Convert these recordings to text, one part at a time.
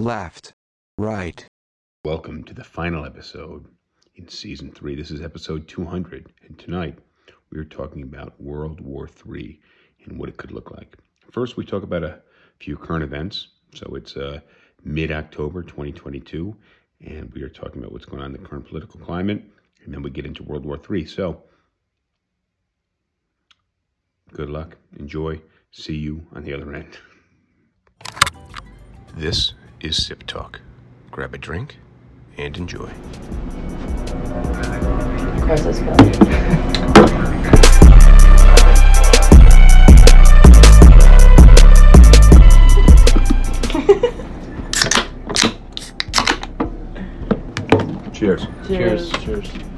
left, right. Welcome to the final episode in season three. This is episode 200, and tonight we are talking about World War III and what it could look like. First, we talk about a few current events. So it's uh, mid October 2022, and we are talking about what's going on in the current political climate, and then we get into World War III. So, good luck, enjoy, see you on the other end. This is Sip Talk. Grab a drink and enjoy. Across this bill. Cheers. Cheers. Cheers.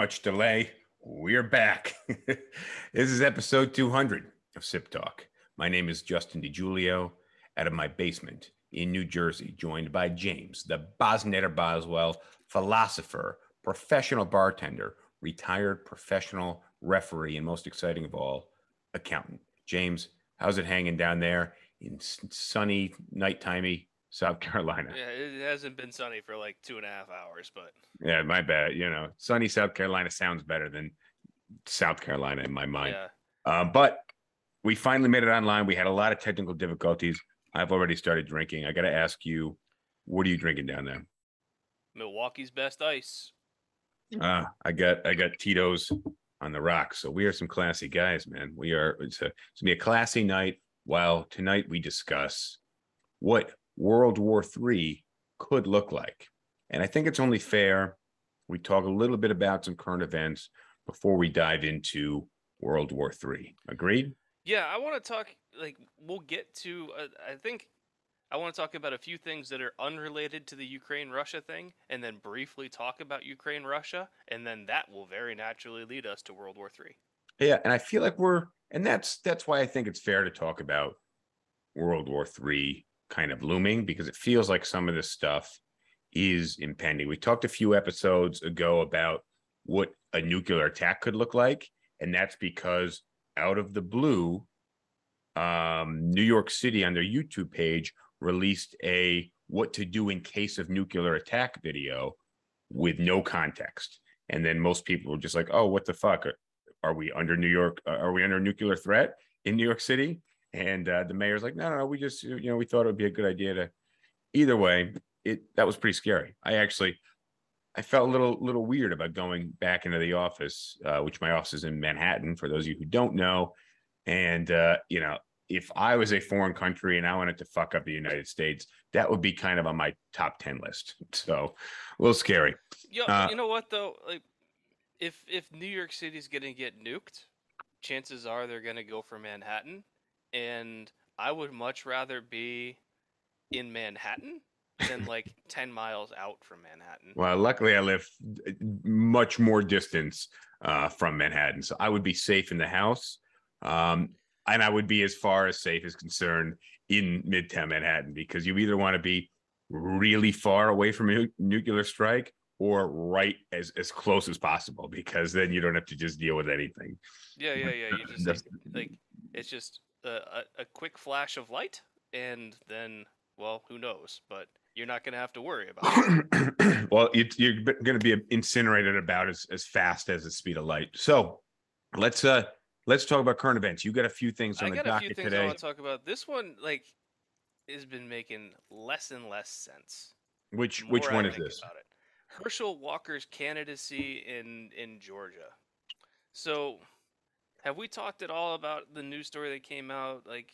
Much delay, we're back. this is episode 200 of Sip Talk. My name is Justin DiGiulio out of my basement in New Jersey, joined by James, the Bosnetter Boswell, philosopher, professional bartender, retired professional referee, and most exciting of all, accountant. James, how's it hanging down there in sunny, nighttimey South Carolina? Yeah, it hasn't been sunny for like two and a half hours, but Yeah, my bad. You know, sunny South Carolina sounds better than South Carolina in my mind. yeah. Um, but we finally made it online. We had a lot of technical difficulties. I've already started drinking. I got to ask you, what are you drinking down there? Milwaukee's best ice. Uh, I got I got Tito's on the rocks. So we are some classy guys, man. We are. It's a it's gonna be a classy night. While tonight we discuss what World War III could look like, and I think it's only fair we talk a little bit about some current events before we dive into World War III. Agreed? Yeah, I want to talk. Like, we'll get to. Uh, I think I want to talk about a few things that are unrelated to the Ukraine Russia thing, and then briefly talk about Ukraine Russia, and then that will very naturally lead us to World War Three. Yeah, and I feel like we're, and that's that's why I think it's fair to talk about World War III kind of looming because it feels like some of this stuff is impending. We talked a few episodes ago about what a nuclear attack could look like, and that's because out of the blue, um, New York City on their YouTube page released a what to do in case of nuclear attack video with no context. And then most people were just like, "Oh, what the fuck? are we under New York? Uh, are we under nuclear threat in New York City? And uh, the mayor's like, no, no, no, we just, you know, we thought it would be a good idea to. Either way, it that was pretty scary. I actually, I felt a little, little weird about going back into the office, uh, which my office is in Manhattan. For those of you who don't know, and uh, you know, if I was a foreign country and I wanted to fuck up the United States, that would be kind of on my top ten list. So, a little scary. Yo, Uh, you know what though? Like, if if New York City's gonna get nuked, chances are they're gonna go for Manhattan, and I would much rather be in Manhattan than like ten miles out from Manhattan. Well, luckily I live uh, much more distance uh, from Manhattan, so I would be safe in the house, um, and I would be as far as safe is concerned in Midtown Manhattan because you either want to be really far away from a nuclear strike or right as as close as possible because then you don't have to just deal with anything. Yeah, yeah, yeah. You just like, like it's just a, a, quick flash of light, and then well, who knows? But you're not gonna have to worry about it. well, it, you're going to be incinerated about as, as fast as the speed of light. So let's uh let's talk about current events. You got a few things on I the got a few docket things I want to talk about. This one, like, has been making less and less sense. Which which I one is this? Herschel Walker's candidacy in in Georgia. So, have we talked at all about the news story that came out like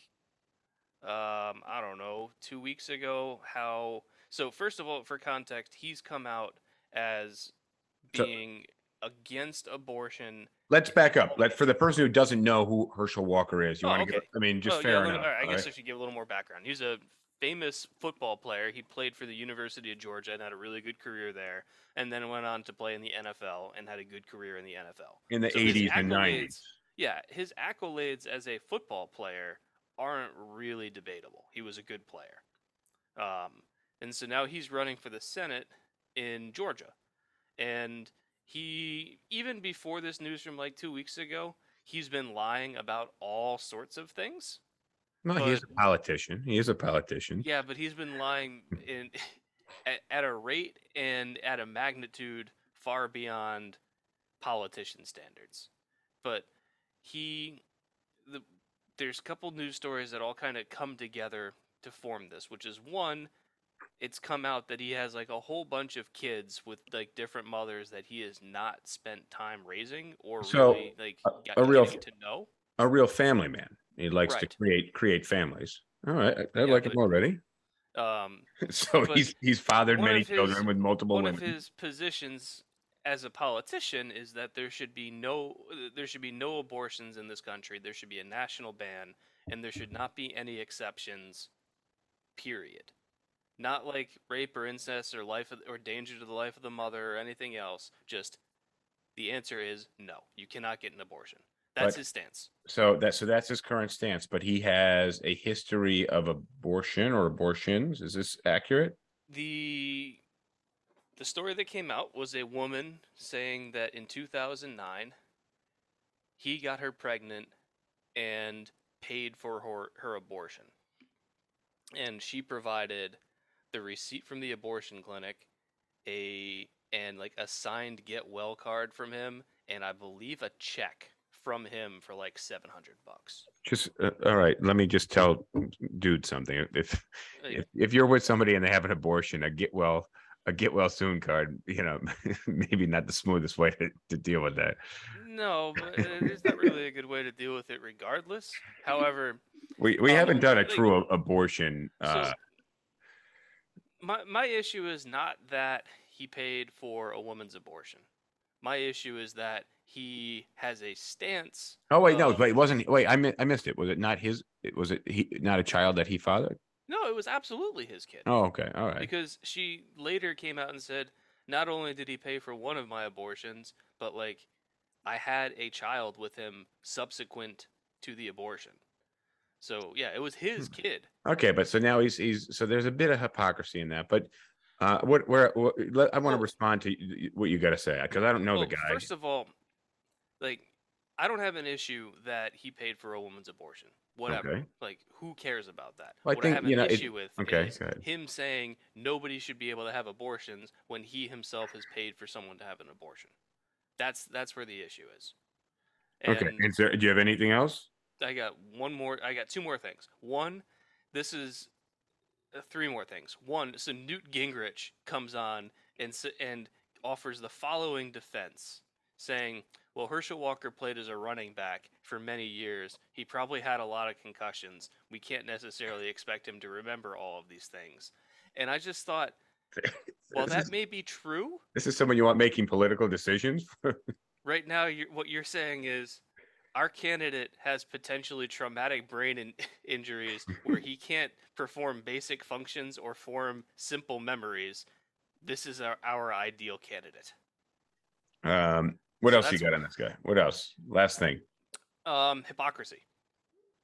um I don't know, 2 weeks ago how so first of all for context, he's come out as So- being against abortion. Let's back up. Let for the person who doesn't know who Herschel Walker is. You Oh, want to okay. get? I mean, just fair yeah, enough. right, I guess right? I should give a little more background. He's a famous football player. He played for the University of Georgia and had a really good career there, and then went on to play in the NFL and had a good career in the NFL. In the So 80s and 90s. Yeah, his accolades as a football player aren't really debatable. He was a good player. Um, and so now he's running for the Senate in Georgia. And he, even before this news from like two weeks ago, he's been lying about all sorts of things. No, he is a politician. He is a politician. Yeah, but he's been lying in at, at a rate and at a magnitude far beyond politician standards. But he the there's a couple news stories that all kind of come together to form this, which is one, it's come out that he has like a whole bunch of kids with like different mothers that he has not spent time raising or So, really like a- a real to know. A real family man. He likes Right. to create create families. All right, I, I Yeah, like but- him already. Um, So he's he's fathered many his- children with multiple one women. of his positions as a politician is that there should be no there should be no abortions in this country. There should be a national ban and there should not be any exceptions period. Not like rape or incest or life of, or danger to the life of the mother or anything else. Just the answer is no. You cannot get an abortion. That's But- his stance. So that so that's his current stance, but he has a history of abortion or abortions. Is this accurate? the the story that came out was a woman saying that in 2009 he got her pregnant and paid for her, her abortion and she provided the receipt from the abortion clinic a and like a signed get well card from him and i believe a check from him for like 700 bucks Just uh, all right. Let me just tell dude something. If if if you're with somebody and they have an abortion, a get well a get well soon card, you know, maybe not the smoothest way to, to deal with that. no but it's not really a good way to deal with it regardless however We we Um, haven't done a like- true abortion. So, Uh, my my issue is not that he paid for a woman's abortion. My issue is that he has a stance. oh wait, no, of- wait, wasn't wait? I mi- I missed it. Was it not his? it- Was it he? Not a child that he fathered? No, it was absolutely his kid. Oh, okay, all right. Because she later came out and said, not only did he pay for one of my abortions, but like I had a child with him subsequent to the abortion. So yeah, it was his kid. Okay, but so now he's he's so there's a bit of hypocrisy in that. But uh, what where what, I want to Well- respond to what you got to say because I don't know Well, the guy. First of all, like I don't have an issue that he paid for a woman's abortion. Whatever. Okay. Like who cares about that? Well, I what think, I have you an know, it- issue with okay, is him saying nobody should be able to have abortions when he himself has paid for someone to have an abortion. That's that's where the issue is. okay, And and so, do you have anything else? I got one more. I got two more things. One, this is uh, three more things. One, so Newt Gingrich comes on and and offers the following defense, saying, "Well, Herschel Walker played as a running back for many years. He probably had a lot of concussions. We can't necessarily expect him to remember all of these things." And I just thought, well, that is, may be true. this is someone you want making political decisions. Right now, you're, what you're saying is our candidate has potentially traumatic brain in- injuries where he can't perform basic functions or form simple memories. This is our, our ideal candidate. um, what else you that's got on this guy? What else? Last thing. Um, hypocrisy.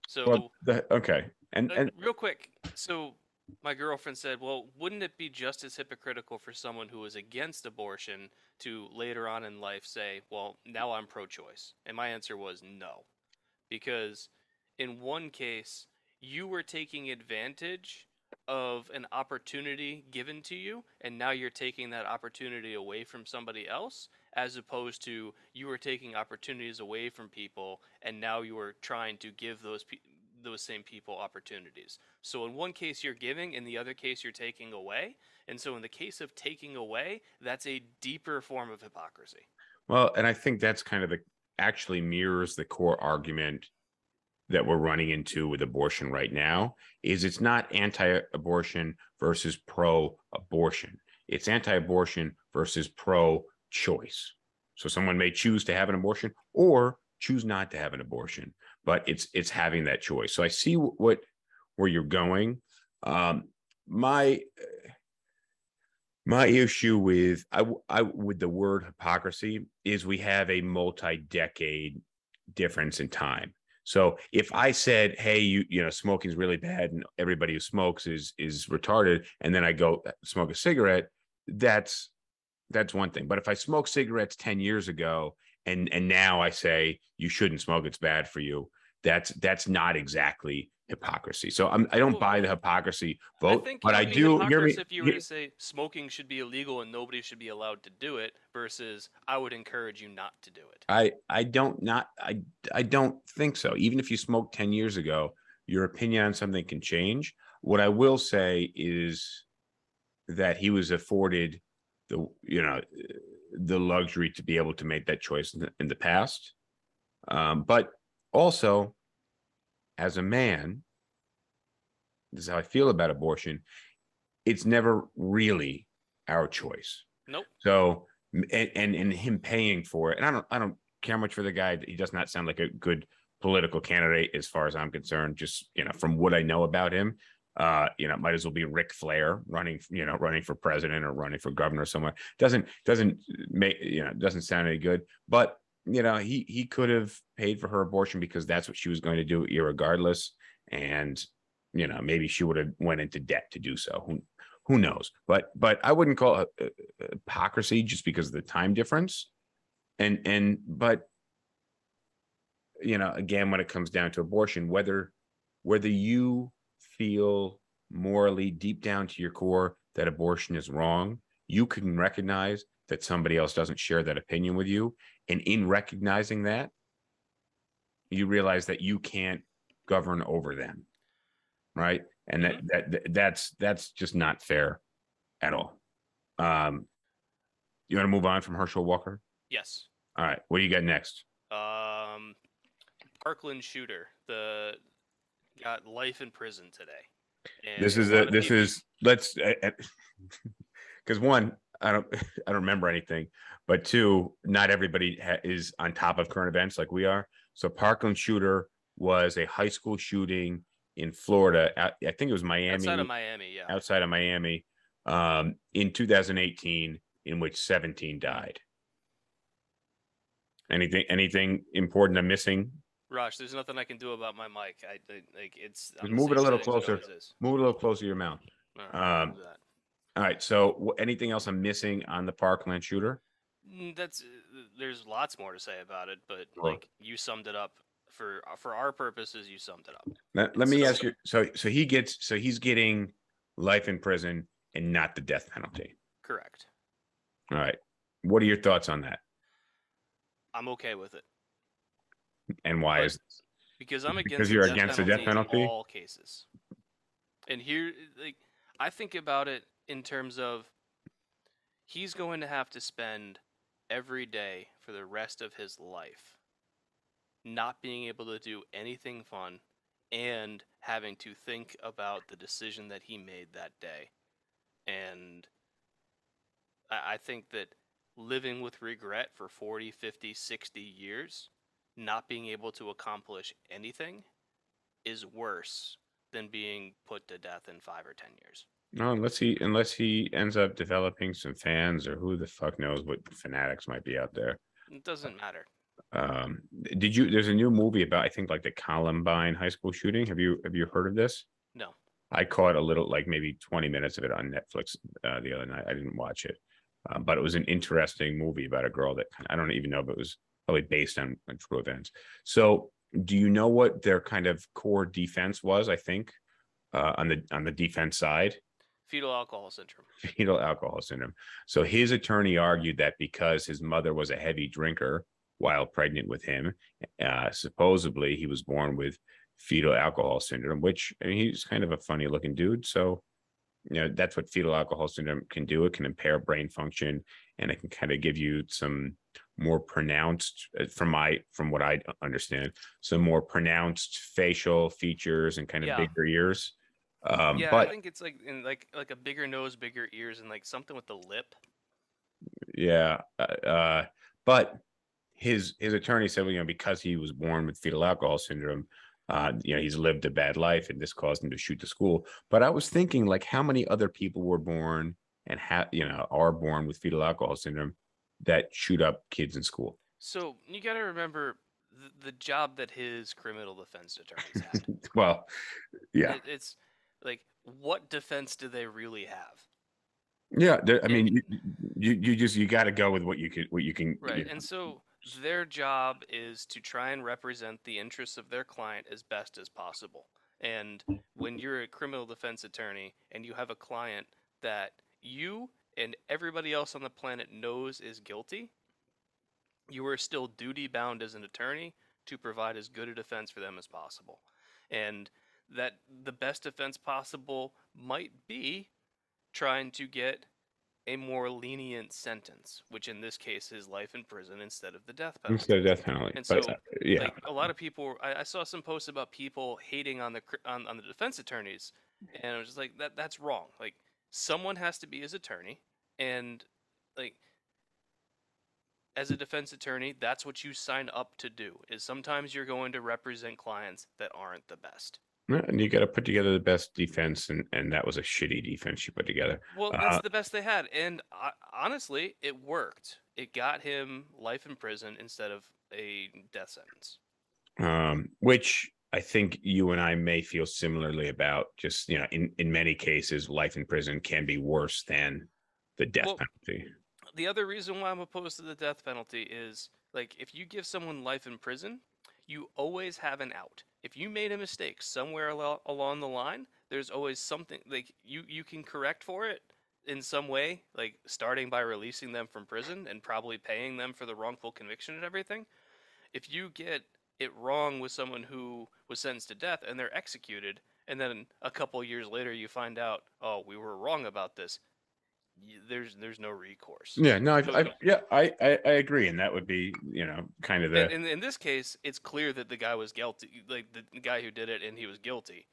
So, Well, the, okay, and uh, and real quick, so my girlfriend said, "Well, wouldn't it be just as hypocritical for someone who is against abortion to later on in life say, "Well, now I'm pro-choice"?" And my answer was no, because in one case you were taking advantage of an opportunity given to you, and now you're taking that opportunity away from somebody else, as opposed to you were taking opportunities away from people, and now you are trying to give those pe- those same people opportunities. So in one case you're giving, in the other case you're taking away, and so in the case of taking away, that's a deeper form of hypocrisy. well, and I think that's kind of the actually mirrors the core argument that we're running into with abortion right now is it's not anti-abortion versus pro-abortion it's anti-abortion versus pro-choice so someone may choose to have an abortion or choose not to have an abortion but it's it's having that choice. So i see what where you're going. Um, my my issue with I, I with the word hypocrisy is we have a multi-decade difference in time. So if I said, "Hey, you you know, smoking is really bad, and everybody who smokes is is retarded," and then I go smoke a cigarette, that's that's one thing. But if I smoked cigarettes ten years ago, and and now I say you shouldn't smoke, it's bad for you, that's that's not exactly hypocrisy. So I'm I don't Well, buy the hypocrisy I vote, think but I do hear me. if you were to say smoking should be illegal and nobody should be allowed to do it, versus I would encourage you not to do it. I I don't not I I don't think so. Even if you smoked 10 years ago, your opinion on something can change. What I will say is that he was afforded the you know the luxury to be able to make that choice in the, in the past. Um, but also as a man, this is how I feel about abortion. It's never really our choice. Nope. So and, and and him paying for it, and I don't I don't care much for the guy. He does not sound like a good political candidate as far as I'm concerned. Just you know, from what I know about him, uh, you know, might as well be Ric Flair running, you know, running for president or running for governor somewhere. Doesn't doesn't make you know doesn't sound any good. But you know, he he could have paid for her abortion because that's what she was going to do, irregardless. And you know, maybe she would have went into debt to do so. Who who knows? But but I wouldn't call it uh, uh, hypocrisy just because of the time difference. And and but you know, again, when it comes down to abortion, whether whether you feel morally deep down to your core that abortion is wrong, you can recognize that somebody else doesn't share that opinion with you. And in recognizing that, you realize that you can't govern over them. Right. And that, that that that's that's just not fair at all. Um you want to move on from Herschel Walker? Yes. All right. What do you got next? Um, Parkland shooter, the got life in prison today. this And is lot a of this people- is let's because one i don't i don't remember anything but two not everybody ha- is on top of current events like we are so parkland shooter was a high school shooting in florida out- i think it was miami outside of Miami. Yeah. outside of miami um, in 2018 in which 17 died anything anything important i'm missing Rush, there's nothing I can do about my mic. I, I like it's. Just move it a little closer. move it a little closer to your mouth All right, Um, all right so wh- anything else i'm missing on the parkland shooter Mm, That's uh, there's lots more to say about it, but Sure. like you summed it up for for our purposes. You summed it up. Let, let me ask you. So, so he gets, so he's getting life in prison and not the death penalty. Correct. All right. What are your thoughts on that? I'm okay with it And why But- is because I'm against Because you're death against the death penalty in all cases. And here, like, I think about it in terms of he's going to have to spend every day for the rest of his life not being able to do anything fun and having to think about the decision that he made that day. And I, I think that living with regret for 40, 50, 60 years, not being able to accomplish anything, is worse than being put to death in five or 10 years. no? Unless he, unless he ends up developing some fans or who the fuck knows what fanatics might be out there. It doesn't matter. Um, did you? There's a new movie about I think like the Columbine high school shooting. Have you have you heard of this? No. I caught a little, like maybe 20 minutes of it on Netflix uh, the other night. I didn't watch it, uh, but it was an interesting movie about a girl that I don't even know if it was probably based on, on true events. So, do you know what their kind of core defense was? I think uh, on the on the defense side, Fetal alcohol syndrome. fetal alcohol syndrome. So his attorney argued that because his mother was a heavy drinker while pregnant with him, uh, supposedly he was born with fetal alcohol syndrome, which I mean, he's kind of a funny looking dude. So, you know, that's what fetal alcohol syndrome can do. It can impair brain function and it can kind of give you some more pronounced uh, from my from what I understand, some more pronounced facial features and kind of Yeah. bigger ears. Um, yeah, but I think it's like in like like a bigger nose, bigger ears, and like something with the lip. yeah uh, uh but his his attorney said well, you know because he was born with fetal alcohol syndrome Uh, you know, he's lived a bad life and this caused him to shoot the school. But I was thinking, like, how many other people were born and have, you know, are born with fetal alcohol syndrome that shoot up kids in school? So you got to remember the, the job that his criminal defense attorneys had. well, yeah, It, it's like, what defense do they really have? yeah. I mean, you, you, you just you got to go with what you can, what you can. you Right. know. And so their job is to try and represent the interests of their client as best as possible. And when you're a criminal defense attorney and you have a client that you and everybody else on the planet knows is guilty, you are still duty bound as an attorney to provide as good a defense for them as possible. And that the best defense possible might be trying to get a more lenient sentence, which in this case is life in prison instead of the death penalty. instead of death penalty. And but so, uh, yeah, Like a lot of people, I, I saw some posts about people hating on the on, on the defense attorneys, and I was just like, that that's wrong. Like someone has to be his attorney, and like as a defense attorney, that's what you sign up to do. Is sometimes you're going to represent clients that aren't the best. And you got to put together the best defense, and and that was a shitty defense you put together. Well, that's Uh, the best they had, and uh, honestly, it worked. It got him life in prison instead of a death sentence. um, which I think you and I may feel similarly about. Just you know, in in many cases, life in prison can be worse than the death Well, penalty. the other reason why I'm opposed to the death penalty is like if you give someone life in prison, you always have an out. If you made a mistake somewhere alo- along the line, there's always something like you you can correct for it in some way, like starting by releasing them from prison and probably paying them for the wrongful conviction and everything. If you get it wrong with someone who was sentenced to death and they're executed and then a couple years later you find out, "Oh, we were wrong about this." There's there's no recourse. Yeah, no, I, I yeah, I, I I agree, and that would be you know kind of the And, and in this case, it's clear that the guy was guilty, like the guy who did it, and he was guilty.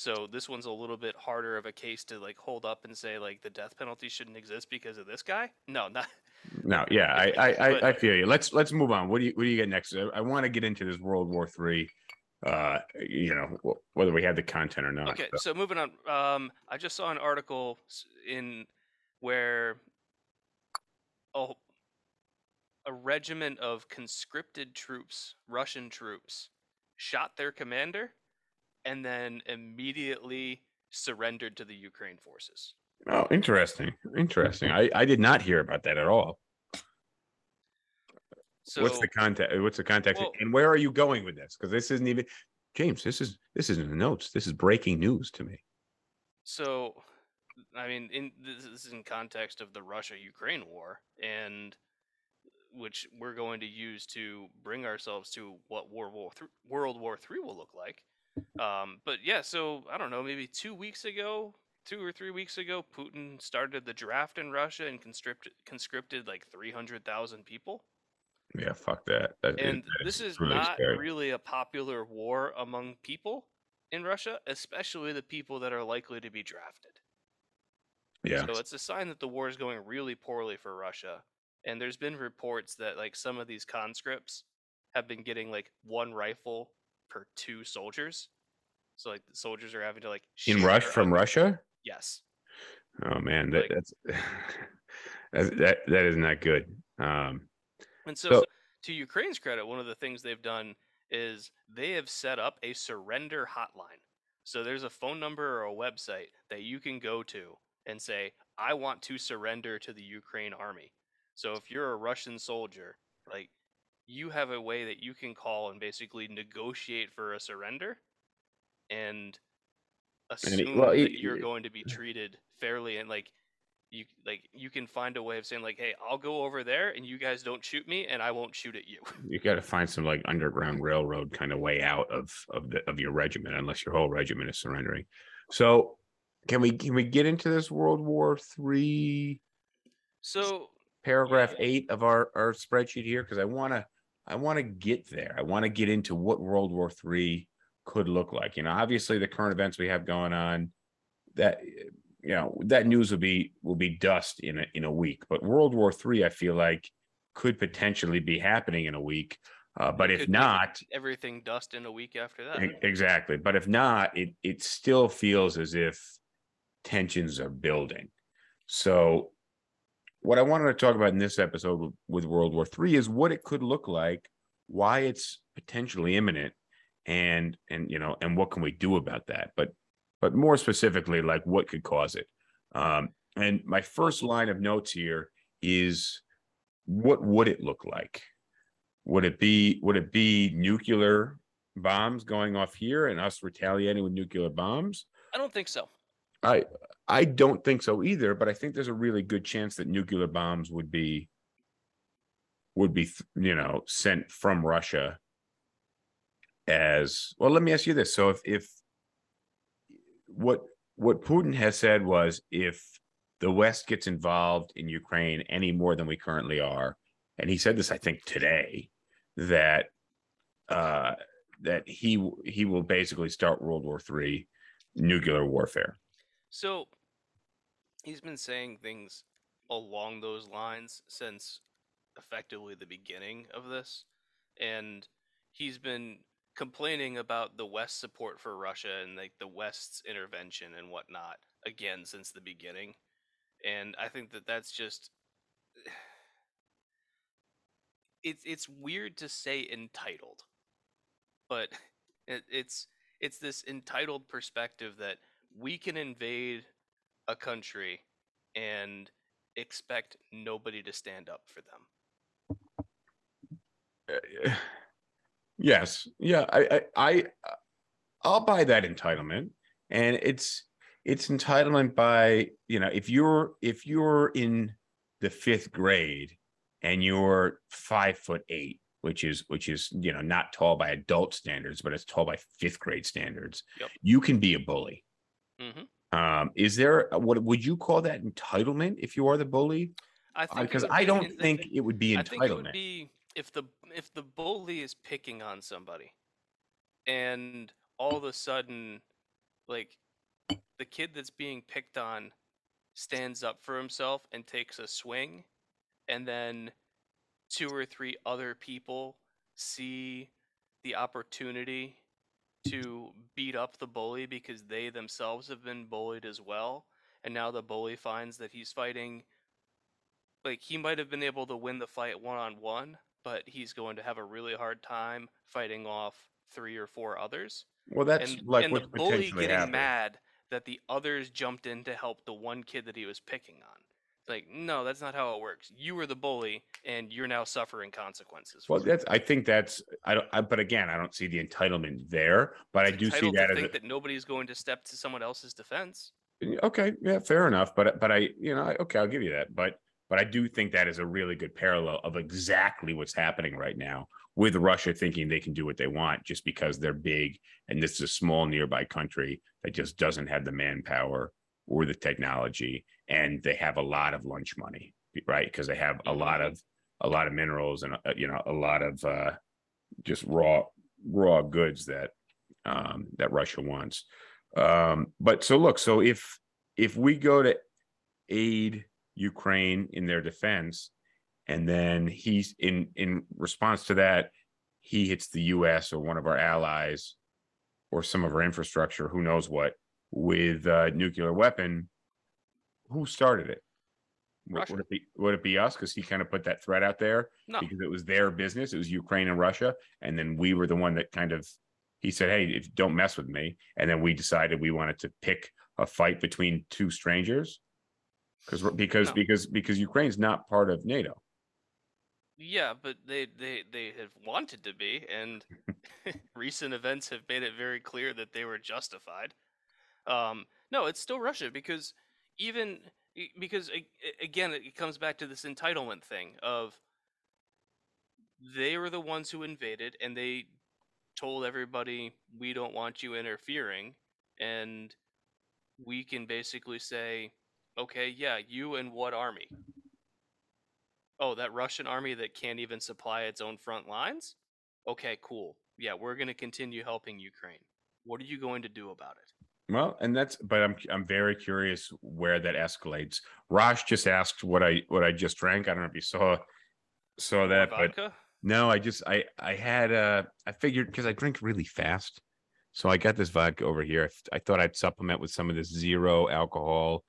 So this one's a little bit harder of a case to like hold up and say like the death penalty shouldn't exist because of this guy. No, not no, yeah, I I, I, But- I feel you. Let's let's move on. What do you what do you get next? I, I want to get into this World War Three. Uh, you know whether we have the content or not. okay. so- So moving on. Um, I just saw an article in where a a regiment of conscripted troops, Russian troops, shot their commander, and then immediately surrendered to the Ukraine forces. Oh, interesting, interesting. I I did not hear about that at all. So what's the context? What's the context? Well- and where are you going with this? Because this isn't even James. This is this isn't the notes. This is breaking news to me. So, I mean, in this is in context of the Russia-Ukraine war, and which we're going to use to bring ourselves to what World War Three, World War Three will look like. Um, but yeah, so I don't know, maybe two weeks ago, two or three weeks ago, Putin started the draft in Russia and conscripted conscripted like three hundred thousand people. Yeah, fuck that. That- And that this is really not scary. really a popular war among people in Russia, especially the people that are likely to be drafted. Yeah, So it's a sign that the war is going really poorly for Russia. And there's been reports that like some of these conscripts have been getting like one rifle per two soldiers. So like the soldiers are having to like in Rush from Russia. Yes. Oh man, that, Like- that's that, that that is not good. Um, And so, So- to Ukraine's credit, one of the things they've done is they have set up a surrender hotline. So there's a phone number or a website that you can go to and say, I want to surrender to the Ukraine army. So if you're a Russian soldier, like you have a way that you can call and basically negotiate for a surrender and assume well, that it- you're it- going to be mm-hmm. treated fairly and like you like you can find a way of saying like hey i'll go over there and you guys don't shoot me and i won't shoot at you you got to find some like underground railroad kind of way out of of the of your regiment, unless your whole regiment is surrendering. So, can we can we get into this World War Three so paragraph eight of our our spreadsheet here? Because I want to I want to get there. I want to get into what World War Three could look like. You know, obviously the current events we have going on, that you know that news will be will be dust in a in a week. But World War Three, I feel like, could potentially be happening in a week. Uh, but if not, Everything dust in a week after that. Exactly. But if not, it it still feels as if tensions are building. So what I wanted to talk about in this episode with, World War III is what it could look like, why it's potentially imminent, and and you know, and what can we do about that? But but more specifically, like what could cause it? Um, and my first line of notes here is what would it look like? Would it be would it be nuclear bombs going off here and us retaliating with nuclear bombs? I don't think so. I I don't think so either, but I think there's a really good chance that nuclear bombs would be would be you know sent from Russia as well. Let me ask you this: so if if what what Putin has said was if the West gets involved in Ukraine any more than we currently are, and he said this I think today that uh that he he will basically start World War Three nuclear warfare. So he's been saying things along those lines since effectively the beginning of this. And he's been complaining about the West support for Russia and like the West's intervention and whatnot again since the beginning. And I think that that's just it's it's weird to say entitled, but it, it's it's this entitled perspective that we can invade a country and expect nobody to stand up for them. Uh, yes yeah I, I i i'll buy that entitlement and it's it's entitlement by you know if you're if you're in the fifth grade and you're five foot eight which is which is you know not tall by adult standards but it's tall by fifth grade standards Yep. you can be a bully hmm um is there what would you call that entitlement if you are the bully? I think because i don't the think it would be I think it would entitlement. be if the if the bully is picking on somebody, and all of a sudden, like the kid that's being picked on stands up for himself and takes a swing, and then two or three other people see the opportunity to beat up the bully because they themselves have been bullied as well, and now the bully finds that he's fighting like he might have been able to win the fight one on one, but he's going to have a really hard time fighting off three or four others. well that's and like and what's the bully getting happening. mad that the others jumped in to help the one kid that he was picking on. It's like, no, that's not how it works. You were the bully, and you're now suffering consequences. Well, that's. I think that's. I don't. I, but again, I don't see the entitlement there. But I do see that to as think a, that nobody's going to step to someone else's defense. okay. Yeah, fair enough. But but I, you know, I- okay, I'll give you that. But but I do think that is a really good parallel of exactly what's happening right now with Russia thinking they can do what they want just because they're big and this is a small nearby country that just doesn't have the manpower or the technology and they have a lot of lunch money, right? Because they have a lot of a lot of minerals and uh, you know a lot of uh, just raw raw goods that um, that Russia wants. Um, but so look, so if if we go to aid Ukraine in their defense, and then he's in in response to that, he hits the U.S. or one of our allies or some of our infrastructure, who knows what, with a nuclear weapon. Who started it? Would- Russia. Would it be would it be us because he kind of put that threat out there No, because it was their business. It was Ukraine and Russia, and then we were the one that kind of he said, "Hey, if, don't mess with me." And then we decided we wanted to pick a fight between two strangers because because No. because because Ukraine's not part of NATO. Yeah, but they they they have wanted to be, and recent events have made it very clear that they were justified. Um, no, it's still Russia because even because again it comes back to this entitlement thing of they were the ones who invaded and they told everybody we don't want you interfering and we can basically say okay yeah you and what army Oh, that Russian army that can't even supply its own front lines? Okay, cool. Yeah, we're going to continue helping Ukraine. What are you going to do about it? Well, and that's but I'm I'm very curious where that escalates. Rosh just asked what I what I just drank. I don't know if you saw saw that, but? No, I just I I had uh I figured because I drink really fast, so I got this vodka over here. I, I thought I'd supplement with some of this zero alcohol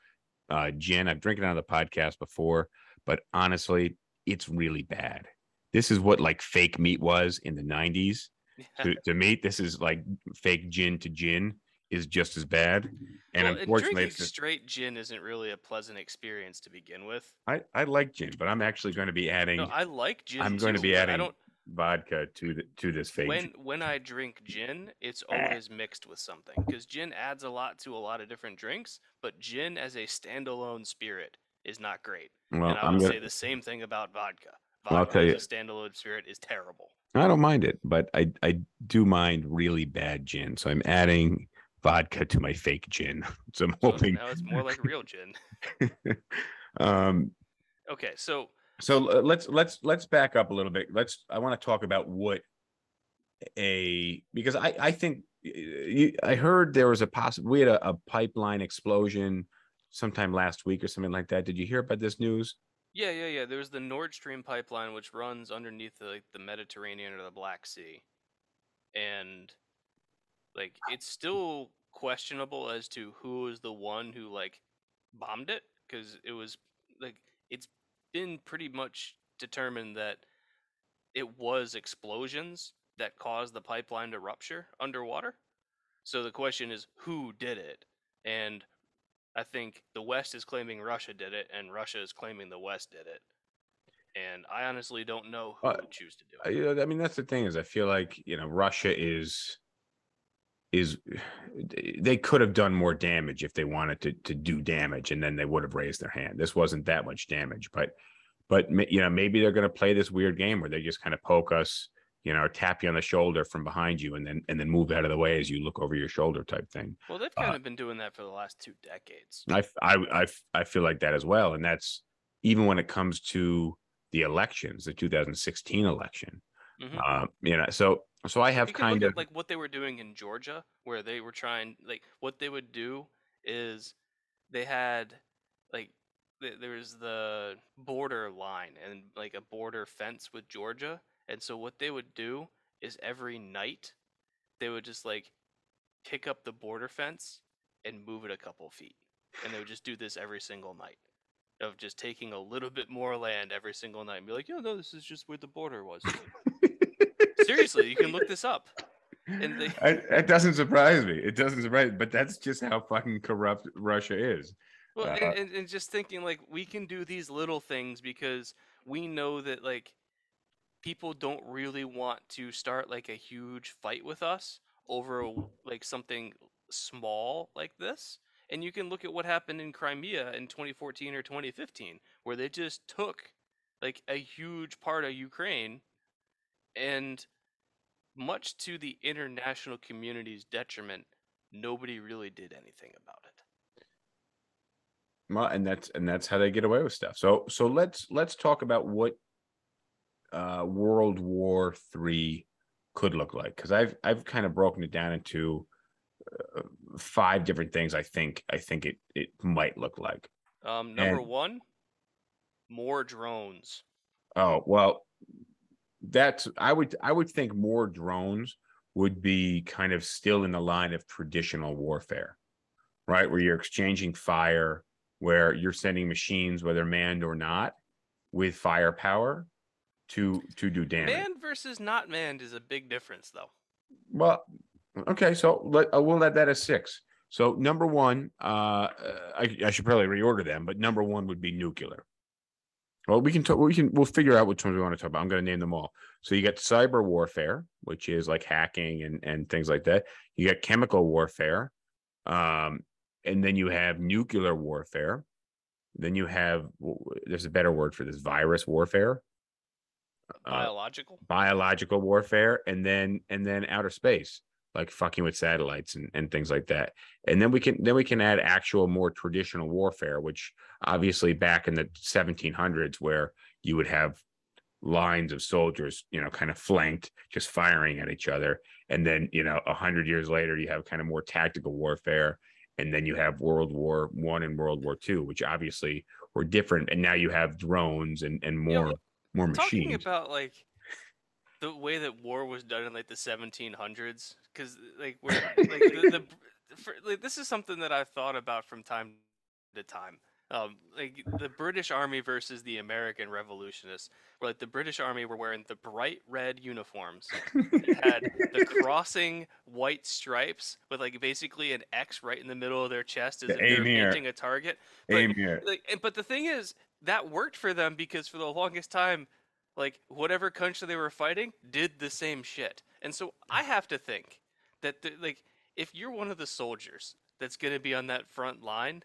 uh gin. I've drinking on the podcast before, but honestly, it's really bad. This is what like fake meat was in the '90s. To, to me, this is like fake gin to gin is just as bad. And Well, unfortunately, drinking straight gin isn't really a pleasant experience to begin with. I I like gin, but I'm actually going to be adding No, I like gin. I'm going to be adding vodka to the to this fake. When when I drink gin, it's Ah. always mixed with something because gin adds a lot to a lot of different drinks. But gin as a standalone spirit is not great. Well, and I I'm would gonna, say the same thing about vodka. Well, I'll Vodka tell as a standalone spirit is terrible. I don't mind it, but I I do mind really bad gin. So I'm adding vodka to my fake gin. So I'm hoping. now it's more like real gin. um. Okay, so So uh, let's let's let's back up a little bit. Let's. I want to talk about what a because I I think you, I heard there was a possible we had a, a pipeline explosion sometime last week or something like that. Did you hear about this news? yeah, yeah, yeah. There's the Nord Stream pipeline which runs underneath the, like, the Mediterranean or the Black Sea, and like it's still questionable as to who is the one who like bombed it because it was like it's been pretty much determined that it was explosions that caused the pipeline to rupture underwater. So the question is who did it? And I think the West is claiming Russia did it, and Russia is claiming the West did it. And I honestly don't know who Uh, would choose to do it. I mean, that's the thing is, I feel like you know, Russia is is they could have done more damage if they wanted to to do damage, and then they would have raised their hand. This wasn't that much damage, but but you know, maybe they're going to play this weird game where they just kind of poke us, you know, or tap you on the shoulder from behind you, and then and then move out of the way as you look over your shoulder, type thing. Well, they've uh, kind of been doing that for the last two decades. I I I feel like that as well. And that's even when it comes to the elections, the 2016 election. Mhm. Uh, you know, so so I have you kind of at like what they were doing in Georgia, where they were trying like what they would do is they had like th- there was the border line and like a border fence with Georgia, and so what they would do is every night they would just like pick up the border fence and move it a couple feet, and they would just do this every single night of just taking a little bit more land every single night and be like, "Yeah, no, this is just where the border was." Seriously, you can look this up. And they, I, it doesn't surprise me. It doesn't surprise me, but that's just how fucking corrupt Russia is. well, Uh, and, and, and just thinking like we can do these little things because we know that like people don't really want to start like a huge fight with us over a- like something small like this. And you can look at what happened in Crimea in 2014 or 2015, where they just took like a huge part of Ukraine, and much to the international community's detriment, nobody really did anything about it. Well, and that's and that's how they get away with stuff. So so let's let's talk about what uh World War Three could look like because I've I've kind of broken it down into uh, five different things. I think I think it it might look like. Um, number And- one, more drones. Oh well, that's I would I would think more drones would be kind of still in the line of traditional warfare, right? Where you're exchanging fire, where you're sending machines, whether manned or not, with firepower to to do damage. Manned versus not manned is a big difference, though. Well, okay, so let uh, we'll let that as six. So number one, uh, I, I should probably reorder them, but number one would be nuclear. Well, we can talk. We can. We'll figure out which ones we want to talk about. I'm going to name them all. So you got cyber warfare, which is like hacking and and things like that. You got chemical warfare, um, and then you have nuclear warfare. Then you have. There's a better word for this: virus warfare. Uh, Biological. biological warfare and then and then outer space like fucking with satellites and, and things like that. And then we can then we can add actual more traditional warfare which obviously back in the 1700s where you would have lines of soldiers you know kind of flanked just firing at each other. And then you know a hundred years later you have kind of more tactical warfare. And then you have world war one and world war two which obviously were different. And now you have drones and and more more Talking machines. about like the way that war was done in like the 1700s because like we're like the, the for, like, this is something that I've thought about from time to time. Um, like the British Army versus the American Revolutionists, where like the British Army were wearing the bright red uniforms, had the crossing white stripes with like basically an X right in the middle of their chest as if they were Aim here. painting a target. But- Aim here. Like, but the thing is, that worked for them because for the longest time, like whatever country they were fighting did the same shit. And so I mm. have to think that the, like if you're one of the soldiers that's going to be on that front line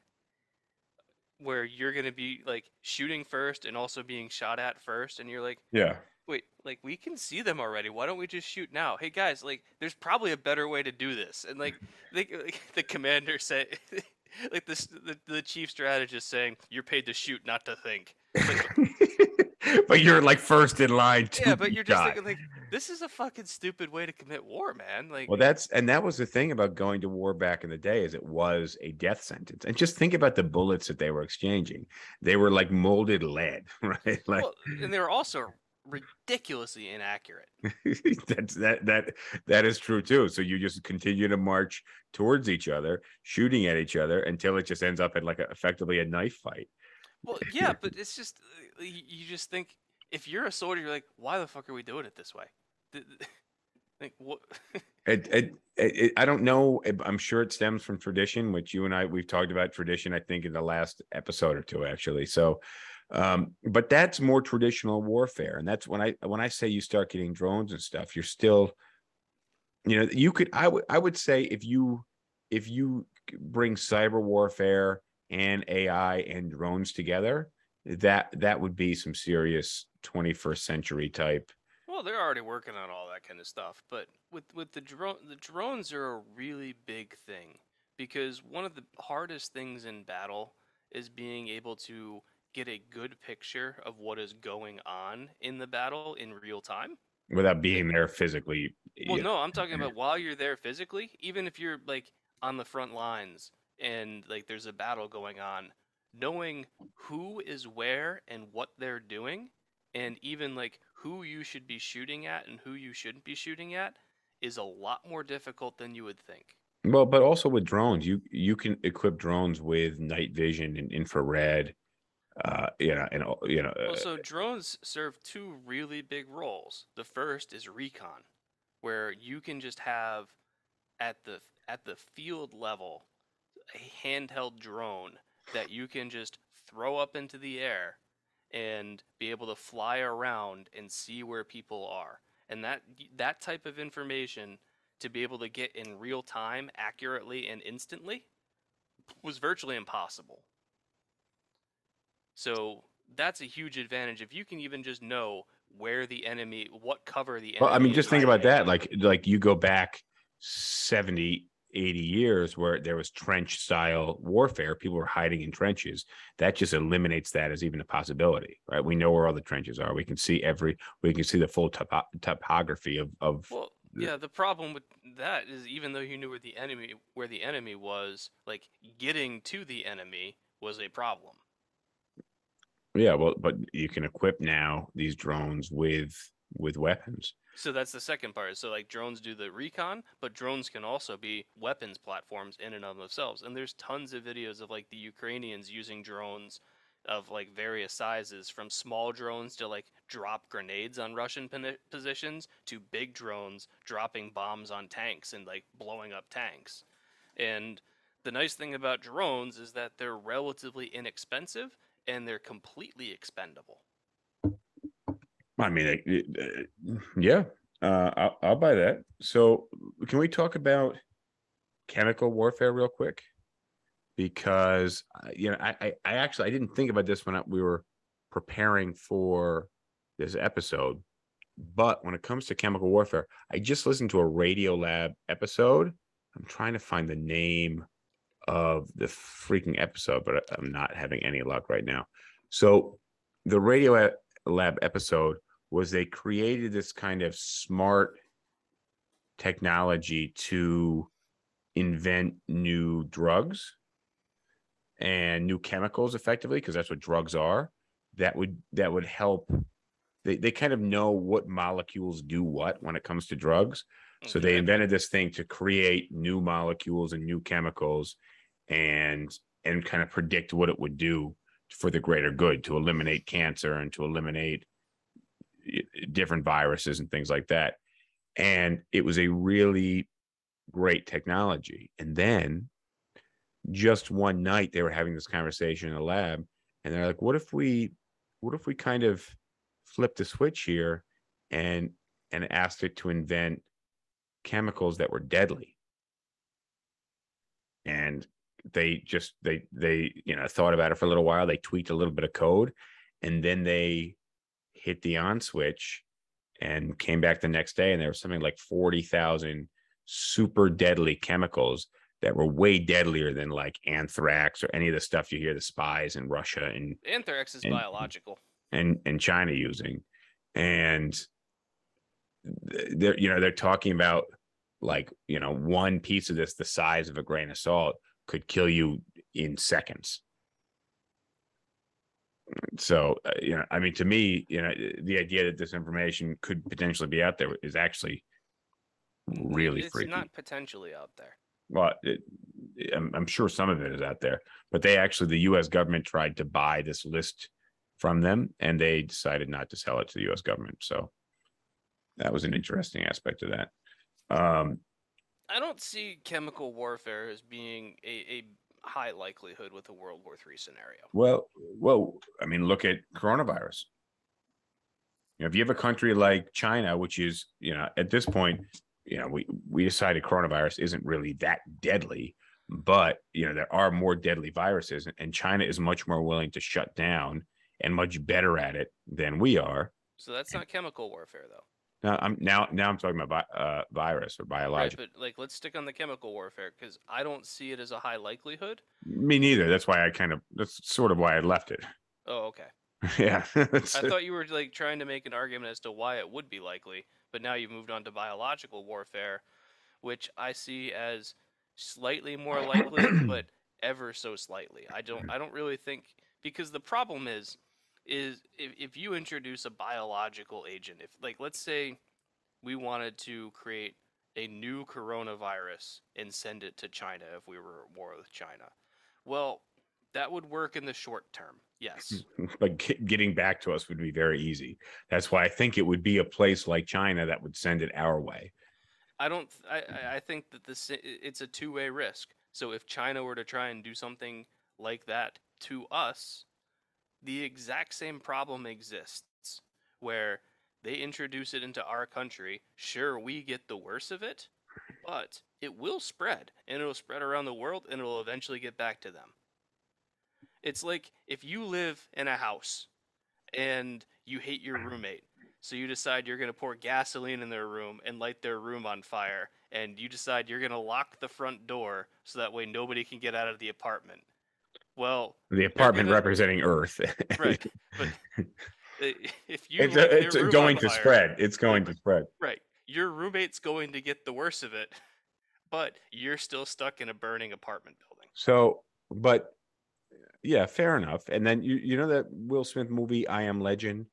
where you're going to be like shooting first and also being shot at first and you're like Yeah. wait like we can see them already. Why don't we just shoot now? Hey guys like there's probably a better way to do this. And like they, like, the commander say like this the, the chief strategist saying you're paid to shoot not to think but you're like first in line to yeah but you're just shot. thinking like this is a fucking stupid way to commit war man like Well, that's and that was the thing about going to war back in the day is it was a death sentence. And just think about the bullets that they were exchanging. They were like molded lead, right? Like well, and they were also ridiculously inaccurate that's that that that is true too. So you just continue to march towards each other, shooting at each other until it just ends up in like a, effectively a knife fight. Well yeah but it's just uh, you, just think if you're a soldier you're like why the fuck are we doing it this way like what It, it, it, I don't know. I'm sure it stems from tradition, which you and I we've talked about tradition. I think in the last episode or two, actually. So, um, but that's more traditional warfare, and that's when I when I say you start getting drones and stuff, you're still, you know, you could. I would I would say if you if you bring cyber warfare and AI and drones together, that that would be some serious 21st century type. Well, they're already working on all that kind of stuff, but with with the drone, the drones are a really big thing because one of the hardest things in battle is being able to get a good picture of what is going on in the battle in real time. Without being there physically, Well, know. no, I'm talking about while you're there physically, even if you're like on the front lines and like there's a battle going on, knowing who is where and what they're doing, and even like who you should be shooting at and who you shouldn't be shooting at is a lot more difficult than you would think. Well, but also with drones, you you can equip drones with night vision and infrared. Uh, you know, and all- you know, Well, uh, so drones serve two really big roles. The first is recon, where you can just have at the at the field level a handheld drone that you can just throw up into the air and be able to fly around and see where people are. And that that type of information to be able to get in real time accurately and instantly was virtually impossible. So that's a huge advantage if you can even just know where the enemy, what cover the enemy. well, I mean, just think about that. Like, like you go back 70, 80 years where there was trench style warfare, people were hiding in trenches. That just eliminates that as even a possibility, right? We know where all the trenches are. We can see every, we can see the full topo- topography of of. Well, yeah. The problem with that is even though you knew where the enemy where the enemy was, like getting to the enemy was a problem. yeah, well, but you can equip now these drones with with weapons. So that's the second part. So like drones do the recon, but drones can also be weapons platforms in and of themselves. And there's tons of videos of like the Ukrainians using drones of like various sizes from small drones to like drop grenades on Russian positions to big drones dropping bombs on tanks and like blowing up tanks. And the nice thing about drones is that they're relatively inexpensive and they're completely expendable. I mean, it- it- yeah, uh, I'll, I'll buy that. So, can we talk about chemical warfare real quick? Because uh, you know, I, I, I actually I didn't think about this when I, we were preparing for this episode, but when it comes to chemical warfare, I just listened to a Radiolab episode. I'm trying to find the name of the freaking episode, but I'm not having any luck right now. So, the Radio Lab episode was they created this kind of smart technology to invent new drugs and new chemicals effectively because that's what drugs are that would that would help they, they kind of know what molecules do what when it comes to drugs. So they mm-hmm. invented this thing to create new molecules and new chemicals and and kind of predict what it would do for the greater good to eliminate cancer and to eliminate different viruses and things like that. And it was a really great technology. And then just one night they were having this conversation in the lab and they're like, what if we what if we kind of flip the switch here and and asked it to invent chemicals that were deadly and they just they they you know thought about it for a little while they tweaked a little bit of code and then they hit the on switch and came back the next day and there was something like 40,000 super deadly chemicals that were way deadlier than like anthrax or any of the stuff you hear the spies in Russia and Anthrax is and- biological. and and China using, and they're you know they're talking about like you know one piece of this the size of a grain of salt could kill you in seconds. So uh, you know, I mean, to me, you know, the idea that this information could potentially be out there is actually really it's freaky. not potentially out there. Well, it, I'm, I'm sure some of it is out there, but they actually, the U.S. government tried to buy this list from them, and they decided not to sell it to the U.S. government. So that was an interesting aspect of that. Um, I don't see chemical warfare as being a, a high likelihood with a World War III scenario. well, well, I mean, look at coronavirus. You know, if you have a country like China, which is, you know, at this point, you know, we we decided coronavirus isn't really that deadly, but you know, there are more deadly viruses, and China is much more willing to shut down and much better at it than we are. So that's not chemical warfare, though. Now I'm now now I'm talking about vi- uh, virus or biological. Right, but like, let's stick on the chemical warfare because I don't see it as a high likelihood. Me neither. That's why I kind of that's sort of why I left it. Oh, okay. yeah, I thought you were like trying to make an argument as to why it would be likely, but now you've moved on to biological warfare, which I see as slightly more likely, but ever so slightly. I don't I don't really think because the problem is is if, if you introduce a biological agent, if like let's say we wanted to create a new coronavirus and send it to China if we were at war with China. Well, that would work in the short term. Yes. but ge- getting back to us would be very easy. That's why I think it would be a place like China that would send it our way. I don't. I I- I think that this it's a two way risk. So if China were to try and do something like that to us, the exact same problem exists, where they introduce it into our country. Sure, we get the worst of it, but it will spread, and it'll spread around the world, and it'll eventually get back to them. It's like if you live in a house and you hate your roommate, so you decide you're going to pour gasoline in their room and light their room on fire, and you decide you're going to lock the front door so that way nobody can get out of the apartment. Well, The apartment gonna- representing Earth. right, but if you it's it's going to fire- spread. It's going to spread. Right, your roommate's going to get the worst of it, but you're still stuck in a burning apartment building. So, but yeah, fair enough. And then you you know that Will Smith movie I Am Legend,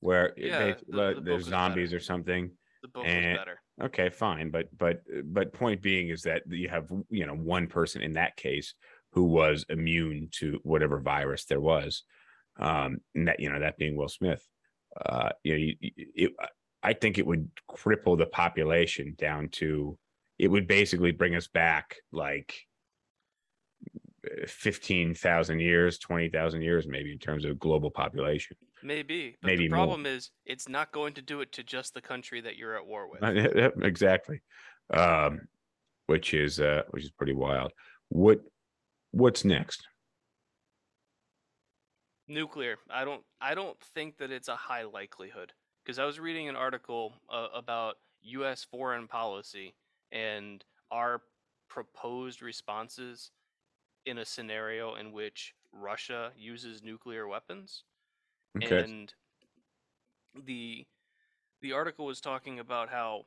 where Yeah, bas- the- the there's zombies or something. The book was better. Okay, fine, but but but point being is that you have you know one person in that case who was immune to whatever virus there was, um, and that you know that being Will Smith. Uh, you know, you, it, I think it would cripple the population down to it would basically bring us back like uh, fifteen thousand years, twenty thousand years, maybe in terms of global population. Maybe, but maybe the more. problem is it's not going to do it to just the country that you're at war with. Exactly um which is uh which is pretty wild what what's next? Nuclear. I don't i don't think that it's a high likelihood because i was reading an article uh, about us foreign policy and our proposed responses in a scenario in which russia uses nuclear weapons. Okay. And the the article was talking about how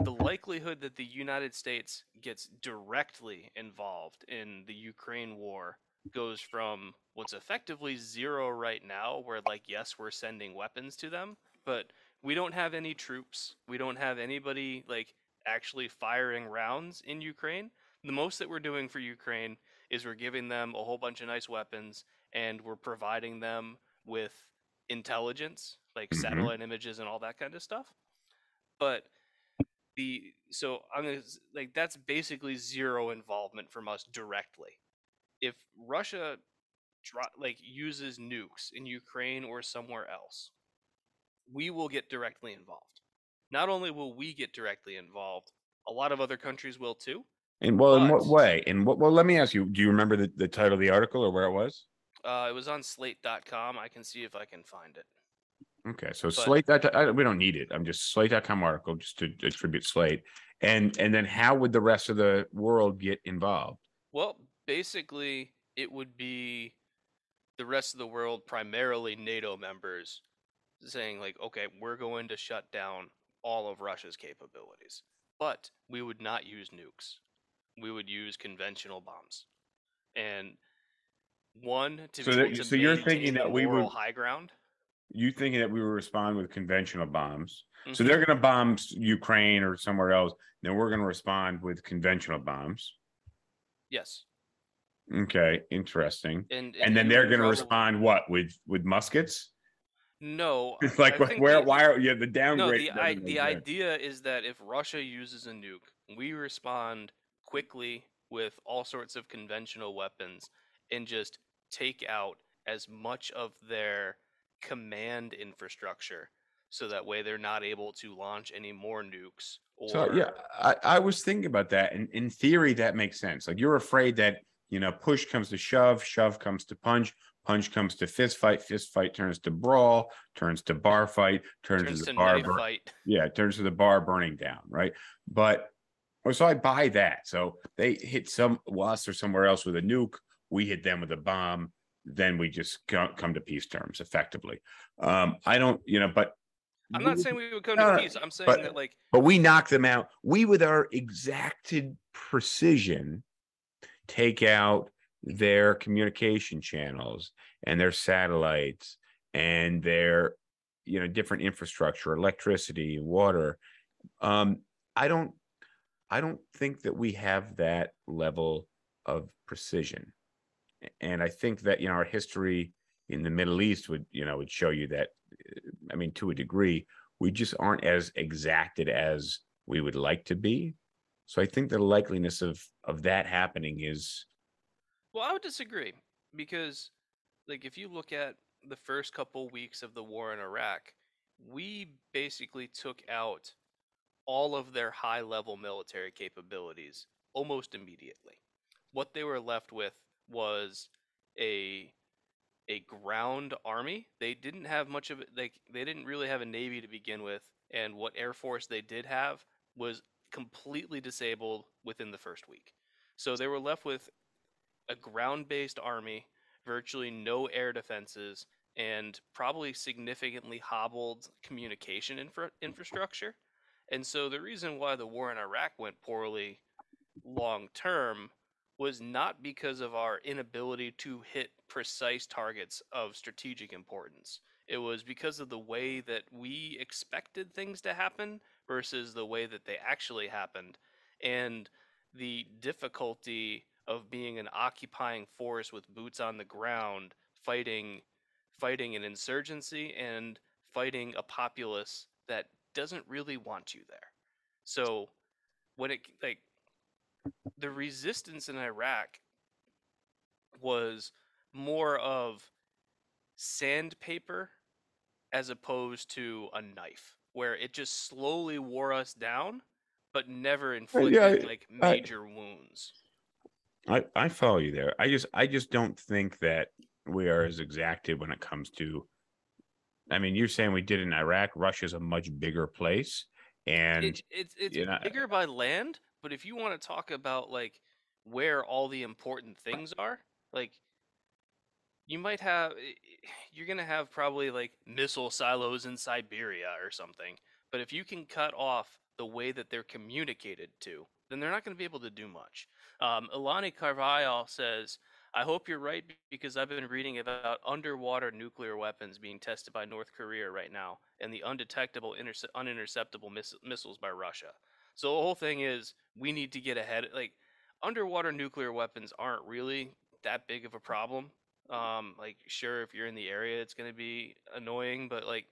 the likelihood that the United States gets directly involved in the Ukraine war goes from what's effectively zero right now, where like yes, we're sending weapons to them, but we don't have any troops. We don't have anybody like actually firing rounds in Ukraine. The most that we're doing for Ukraine is we're giving them a whole bunch of nice weapons and we're providing them with intelligence, like Mhm. satellite images and all that kind of stuff. But the so I'm gonna like that's basically zero involvement from us directly. If Russia dro- like uses nukes in Ukraine or somewhere else, we will get directly involved. Not only will we get directly involved, a lot of other countries will too. And well, in what way? And what? Well, let me ask you. Do you remember the, the title of the article or where it was? Uh, it was on slate.com. I can see if I can find it. Okay, so But- Slate. That I, we don't need it. I'm just Slate.com article just to attribute Slate, and and then how would the rest of the world get involved? Well, basically, it would be the rest of the world, primarily NATO members, saying, like, okay, we're going to shut down all of Russia's capabilities. But we would not use nukes. We would use conventional bombs. And one, to So that- to so you're thinking that we would- high ground. You thinking that we would respond with conventional bombs? So Mhm. they're going to bomb Ukraine or somewhere else. Then we're going to respond with conventional bombs. Yes. Okay, interesting. And, And then you they're going to respond what with with muskets? No. It's like I where? the- Why are yeah the downgrade? No, the I, the idea is that if Russia uses a nuke, we respond quickly with all sorts of conventional weapons and just take out as much of their command infrastructure so that way they're not able to launch any more nukes or So yeah, I, I was thinking about that, and in theory, that makes sense. Like you're afraid that you know, push comes to shove, shove comes to punch, punch comes to fist fight, fist fight turns to brawl, turns to bar fight, turns, turns to to bar burn. fight. Yeah, turns to the bar burning down, right? But well, so I buy that. So they hit some us or somewhere else with a nuke, we hit them with a bomb, then we just come to peace terms effectively. Um, I don't, you know, but I'm not saying we would come to no, peace. I'm saying but- that like but we knock them out. We, with our exacted precision, take out their communication channels and their satellites and their, you know, different infrastructure, electricity, water. Um, I don't, I don't think that we have that level of precision. And I think that, you know, our history in the Middle East would, you know, would show you that, uh, I mean, to a degree, we just aren't as exacted as we would like to be. So I think the likeliness of of that happening is Well, I would disagree because, like, if you look at the first couple weeks of the war in Iraq, we basically took out all of their high level military capabilities almost immediately. What they were left with was a a ground army. They didn't have much of it. Like they didn't really have a navy to begin with, and what air force they did have was completely disabled within the first week. So they were left with a ground based army, virtually no air defenses, and probably significantly hobbled communication infra- infrastructure. And so the reason why the war in Iraq went poorly long term was not because of our inability to hit precise targets of strategic importance. It was because of the way that we expected things to happen versus the way that they actually happened. And the difficulty of being an occupying force with boots on the ground fighting fighting an insurgency and fighting a populace that doesn't really want you there. So when it like the resistance in Iraq was more of sandpaper as opposed to a knife where it just slowly wore us down but never inflicted I- like I- major wounds. I I follow you there. I just I just don't think that we are as exacted when it comes to I mean, you're saying we did in Iraq. Russia's a much bigger place. And It, it's it's you know, bigger by land, but if you want to talk about like where all the important things are, like you might have i- i- you're gonna have probably like missile silos in Siberia or something. But if you can cut off the way that they're communicated to, then they're not going to be able to do much. Um, Ilani Carvajal says, I hope you're right because I've been reading about underwater nuclear weapons being tested by North Korea right now and the undetectable interce- uninterceptable miss- missiles by Russia. So the whole thing is we need to get ahead like underwater nuclear weapons aren't really that big of a problem. Um like sure if you're in the area it's going to be annoying but like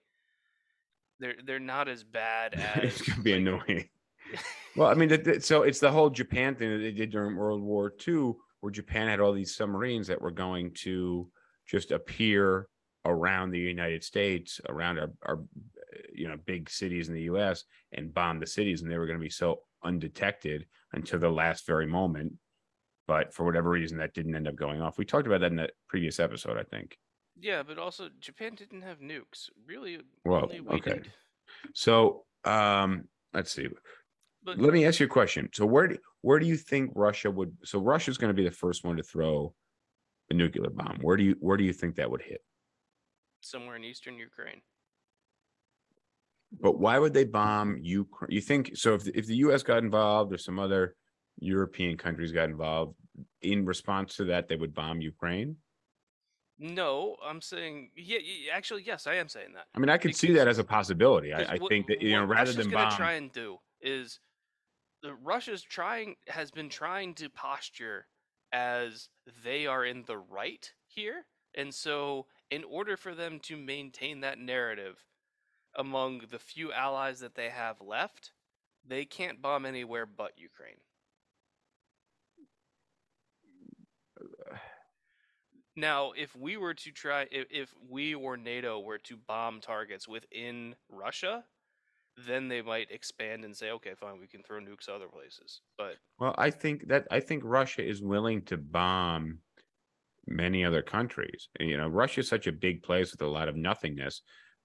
they're they're not as bad as it's gonna be like- annoying. Well, I mean, so it's the whole Japan thing that they did during World War II, where Japan had all these submarines that were going to just appear around the United States, around our, our you know, big cities in the U.S. and bomb the cities, and they were going to be so undetected until the last very moment. But for whatever reason, that didn't end up going off. We talked about that in that previous episode, I think. Yeah, but also Japan didn't have nukes. Really, Well, okay. did. So, um, let's see. But Let me ask you a question. So where do where do you think Russia would? So Russia's going to be the first one to throw a nuclear bomb. Where do you where do you think that would hit? somewhere in eastern Ukraine. But why would they bomb Ukraine? You think so? If if the U.S. got involved or some other European countries got involved in response to that, they would bomb Ukraine. No, I'm saying yeah. Actually, yes, I am saying that. I mean, I could see that as a possibility. I, I what- think that you know rather Russia's than bomb, try and do is the Russia's trying has been trying to posture as they are in the right here, and so in order for them to maintain that narrative among the few allies that they have left, they can't bomb anywhere but Ukraine. Now, if we were to try, if, if we or NATO were to bomb targets within Russia, then they might expand and say, okay, fine, we can throw nukes other places. But Well, I think that I think Russia is willing to bomb many other countries. You know, Russia is such a big place with a lot of nothingness.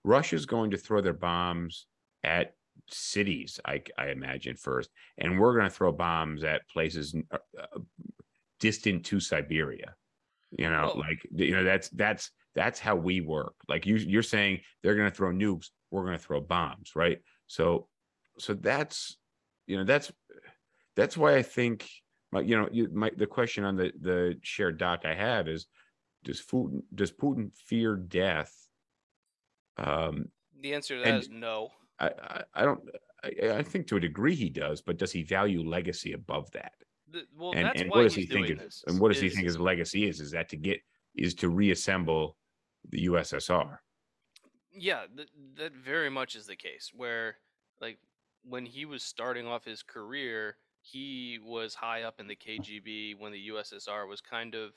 Russia's going to throw their bombs at cities, I, I imagine first, and we're going to throw bombs at places uh, uh, distant to Siberia. You know, Well- like you know that's that's that's how we work. Like you, you're saying they're going to throw nukes, we're going to throw bombs, right? So, so that's you know that's that's why I think my you know you, my the question on the the shared doc I have is does Putin does Putin fear death? Um, the answer to that And- is no. I I, I don't. I, I think to a degree he does, but does he value legacy above that? The, well, and that's and why what does he's he think? doing It, this. and what does he think his legacy is? Is that to get is to reassemble the USSR? Yeah, th- that very much is the case. Where, like, when he was starting off his career, he was high up in the KGB when the USSR was kind of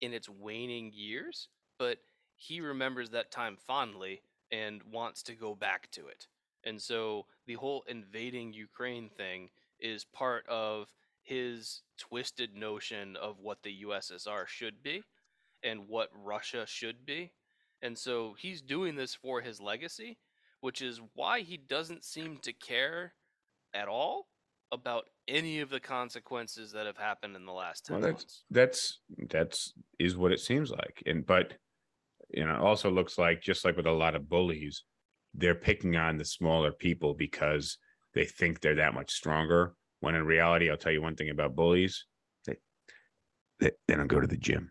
in its waning years, but he remembers that time fondly and wants to go back to it. And so the whole invading Ukraine thing is part of his twisted notion of what the USSR should be and what Russia should be. And so he's doing this for his legacy, which is why he doesn't seem to care at all about any of the consequences that have happened in the last 10 Well, months. That's that's is what it seems like, and but you know, it also looks like just like with a lot of bullies, they're picking on the smaller people because they think they're that much stronger. When in reality, I'll tell you one thing about bullies: they they, they don't go to the gym,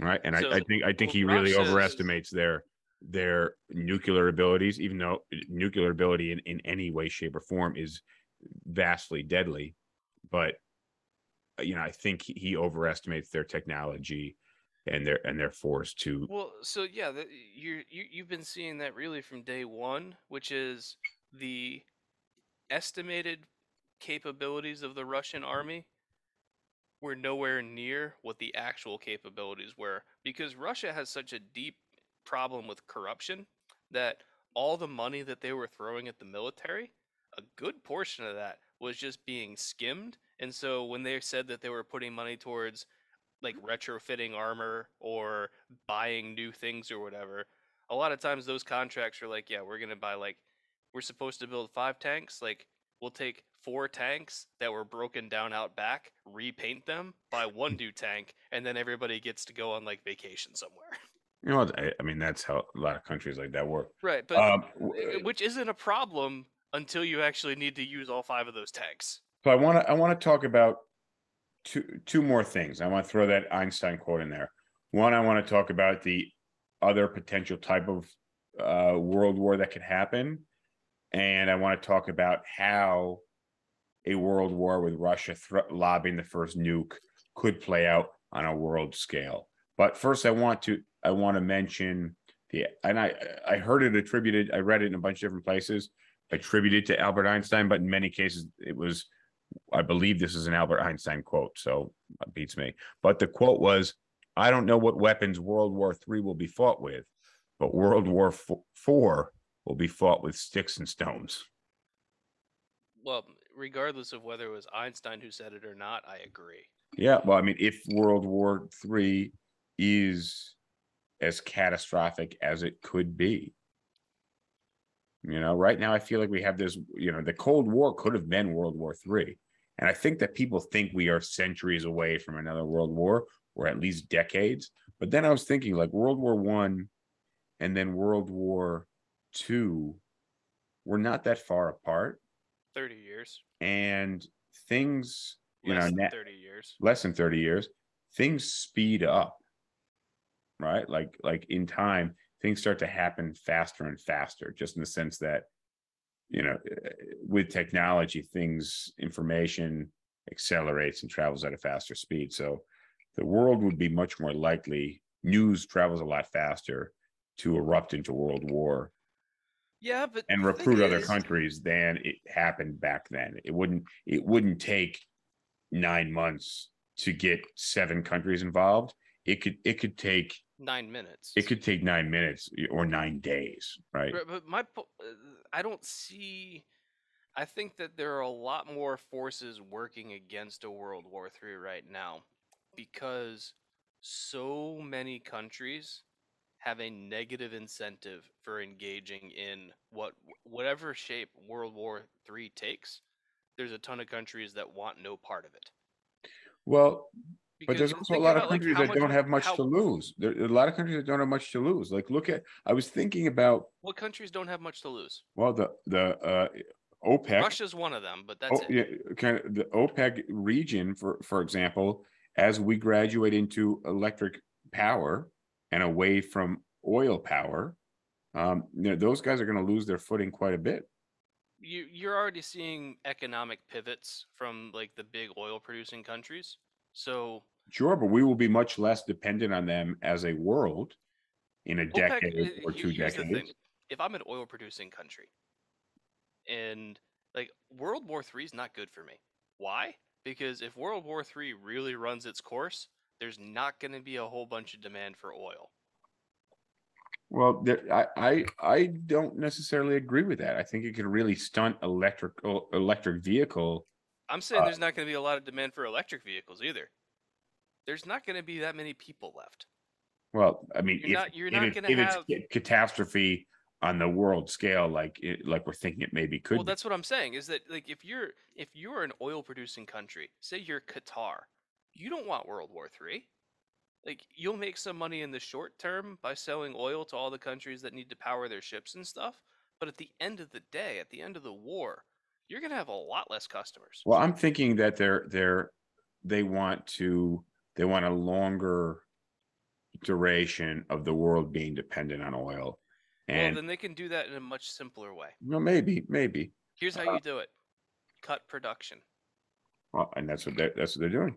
right? And I, I think I think well, he really overestimates their their nuclear abilities, even though nuclear ability in, in any way, shape, or form is vastly deadly. But you know, I think he overestimates their technology and their and their force to Well, so yeah, the, you're, you you've been seeing that really from day one, which is the estimated capabilities of the Russian army were nowhere near what the actual capabilities were because Russia has such a deep problem with corruption that all the money that they were throwing at the military, a good portion of that was just being skimmed. And so when they said that they were putting money towards like retrofitting armor or buying new things or whatever, a lot of times those contracts are like, yeah, we're going to buy like we're supposed to build 5 tanks, like we'll take four tanks that were broken down out back, repaint them, buy one new tank, and then everybody gets to go on like vacation somewhere. you know I, I mean that's how a lot of countries like that work. Right, but Um, uh, which isn't a problem until you actually need to use all five of those tanks. So I want to I want to talk about two two more things. I want to throw that Einstein quote in there. One, I want to talk about the other potential type of uh, world war that could happen, and I want to talk about how a world war with Russia thr lobbing the first nuke could play out on a world scale. But first, I want to I want to mention the and I I heard it attributed. I read it in a bunch of different places attributed to Albert Einstein, but in many cases it was. I believe this is an Albert Einstein quote, so it beats me. But the quote was, "I don't know what weapons World War III will be fought with, but World War Four will be fought with sticks and stones." Well, regardless of whether it was Einstein who said it or not, I agree. Yeah, well, I mean, if World War III is as catastrophic as it could be, you know, right now I feel like we have this, you know, the Cold War could have been World War Three. And I think that people think we are centuries away from another world war or at least decades. But then I was thinking like World War One and then World War Two were not that far apart. 30 years. And things, you Less know, than na- 30 years. less than 30 years things speed up right like like in time things start to happen faster and faster just in the sense that you know with technology things information accelerates and travels at a faster speed so the world would be much more likely news travels a lot faster to erupt into world war Yeah, but and recruit other is- countries than it happened back then. It wouldn't it wouldn't take nine months to get seven countries involved. It could it could take Nine minutes. it could take nine minutes or nine days, right? But, but my, uh, I don't see. I think that there are a lot more forces working against a World War III right now because so many countries have a negative incentive for engaging in what whatever shape World War III takes. There's a ton of countries that want no part of it. Well, but there's also a lot of about, like, countries how that don't have much how- to lose. There are a lot of countries that don't have much to lose. Like look at I was thinking about What countries don't have much to lose? well the the uh OPEC Russia's one of them, but that's oh, it. yeah, kind of the OPEC region, for for example, as we graduate into electric power and away from oil power, um, you know, those guys are going to lose their footing quite a bit. you you're already seeing economic pivots from like the big oil producing countries. So Sure, but we will be much less dependent on them as a world in a OPEC, decade or two here's the thing. decades. If I'm an oil producing country and like World War Three is not good for me. Why? Because if World War Three really runs its course, there's not going to be a whole bunch of demand for oil. Well, there, I, I I don't necessarily agree with that. I think it could really stunt electric electric vehicle. I'm saying Uh, there's not going to be a lot of demand for electric vehicles either. There's not going to be that many people left. Well, I mean, You're if, not- you're if not if it's have- ca- catastrophe on the world scale, like it, like we're thinking it maybe could. Well, be. that's what I'm saying. Is that like if you're if you're an oil producing country, say you're Qatar, you don't want World War Three. Like you'll make some money in the short term by selling oil to all the countries that need to power their ships and stuff. But at the end of the day, at the end of the war, you're gonna have a lot less customers. Well, I'm thinking that they're they're they want to they want a longer duration of the world being dependent on oil, Well, and then they can do that in a much simpler way. well, maybe maybe, Here's how Uh, you do it: cut production, well, and that's what they're that's what they're doing.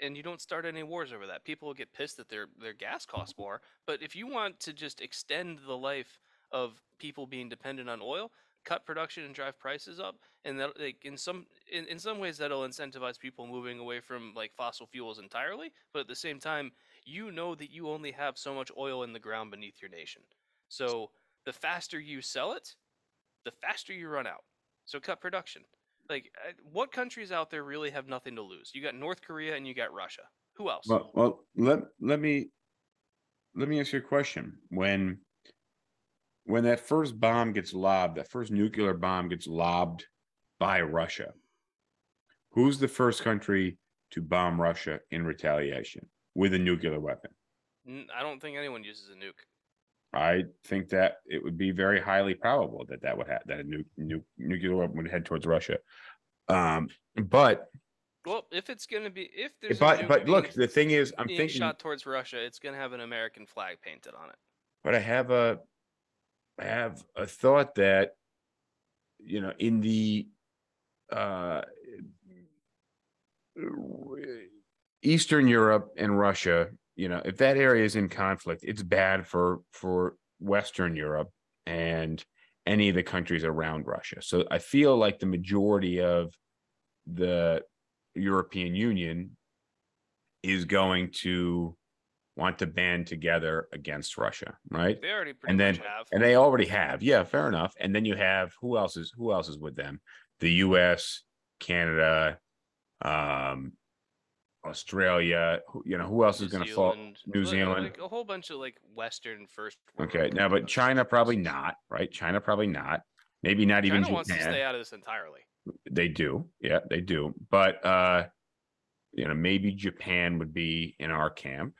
and you don't start any wars over that. People will get pissed that their their gas costs more. But if you want to just extend the life of people being dependent on oil, cut production and drive prices up, and that like in some in, in some ways that'll incentivize people moving away from like fossil fuels entirely. But at the same time, you know that you only have so much oil in the ground beneath your nation. So the faster you sell it, the faster you run out. So cut production. Like, uh, what countries out there really have nothing to lose? You got North Korea and you got Russia. Who else? Well, well, let let me let me ask you a question. When when that first bomb gets lobbed, that first nuclear bomb gets lobbed by Russia, who's the first country to bomb Russia in retaliation with a nuclear weapon? I don't think anyone uses a nuke. I think that it would be very highly probable that that would have that a nu- nu- nuclear weapon would head towards Russia. Um, but Well, if it's gonna be, if there's, But but look, the thing is, I'm thinking, shot towards Russia, it's gonna have an American flag painted on it. but I have a, have a thought that, you know, in the, uh, Eastern Europe and Russia, you know, if that area is in conflict, it's bad for for Western Europe and any of the countries around Russia. So I feel like the majority of the European Union is going to want to band together against Russia, right? They already And then-. And they already have. Yeah, fair enough. And then you have who else is who else is with them? The US, Canada, um Australia, who, you know, who else is going to fall? New Zealand. like a whole bunch of like Western first. Okay, now but. China probably not, right? China probably not. Maybe not even China wants to Japan. stay out of this entirely. They do. Yeah, they do. But uh you know, maybe Japan would be in our camp.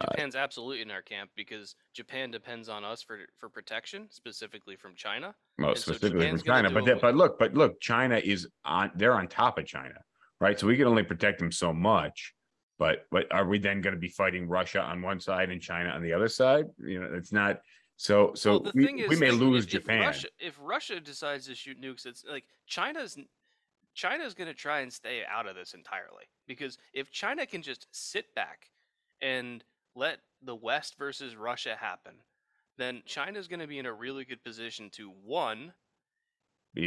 Uh, Japan's absolutely in our camp because Japan depends on us for for protection, specifically from China. Well, And so specifically from China, but that, but look, but look, China is on. They're on top of China, right? So we can only protect them so much. But but are we then going to be fighting Russia on one side and China on the other side? You know, it's not. So so well, we, is, we may like, lose if, Japan. If Russia, if Russia decides to shoot nukes, it's like China's China's going to try and stay out of this entirely because if China can just sit back and let the West versus Russia happen, then China's going to be in a really good position to one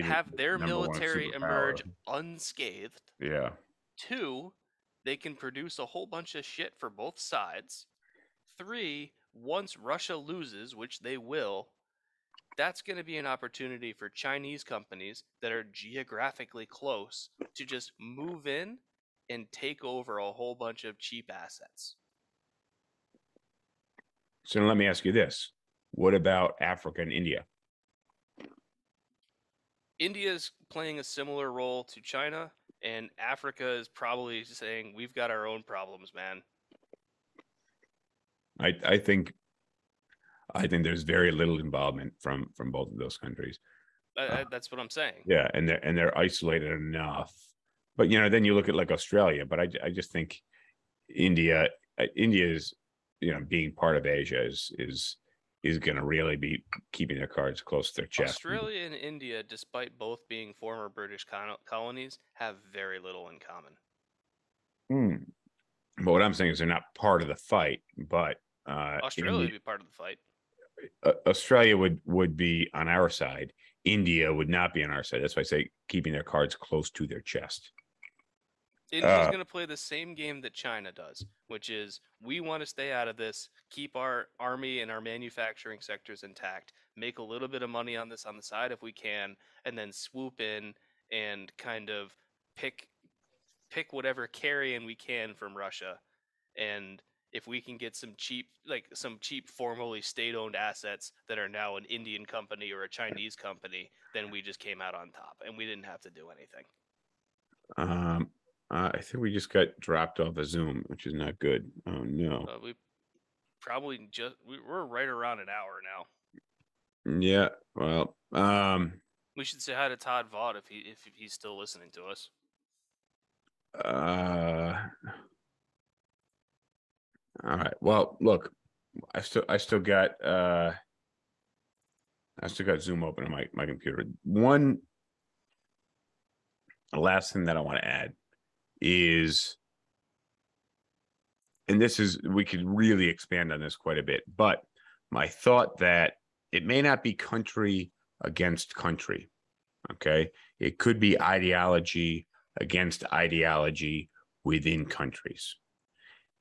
have their military emerge unscathed. Yeah. Two, they can produce a whole bunch of shit for both sides. Three, once Russia loses, which they will, that's going to be an opportunity for Chinese companies that are geographically close to just move in and take over a whole bunch of cheap assets. So let me ask you this: What about Africa and India? India is playing a similar role to China, and Africa is probably saying, We've got our own problems, man. I I think I think there's very little involvement from from both of those countries. Uh, that's what I'm saying. Yeah, and they're and they're isolated enough. But you know, then you look at like Australia. But I I just think India uh, India is you know being part of Asia is is is going to really be keeping their cards close to their chest. Australia and India, despite both being former British colonies, have very little in common. Hmm. But what I'm saying is they're not part of the fight. But uh, Australia Indi- would be part of the fight. uh, Australia would would be on our side. India would not be on our side. That's why I say keeping their cards close to their chest. India's Uh, going to play the same game that China does, which is we want to stay out of this, keep our army and our manufacturing sectors intact, make a little bit of money on this on the side if we can, and then swoop in and kind of pick pick whatever carrion we can from Russia. And if we can get some cheap like some cheap formerly state-owned assets that are now an Indian company or a Chinese company, then we just came out on top and we didn't have to do anything. Um, uh, I think we just got dropped off of Zoom, which is not good. Oh no. Uh, we probably just we, we're right around an hour now. Yeah. Well, um, We should say hi to Todd Vaught if he if he's still listening to us. uh, all right. Well, look, I still, I still got, uh, I still got Zoom open on my, my computer. One last thing that I want to add is, and this is, we could really expand on this quite a bit, but my thought that it may not be country against country. Okay. It could be ideology against ideology within countries.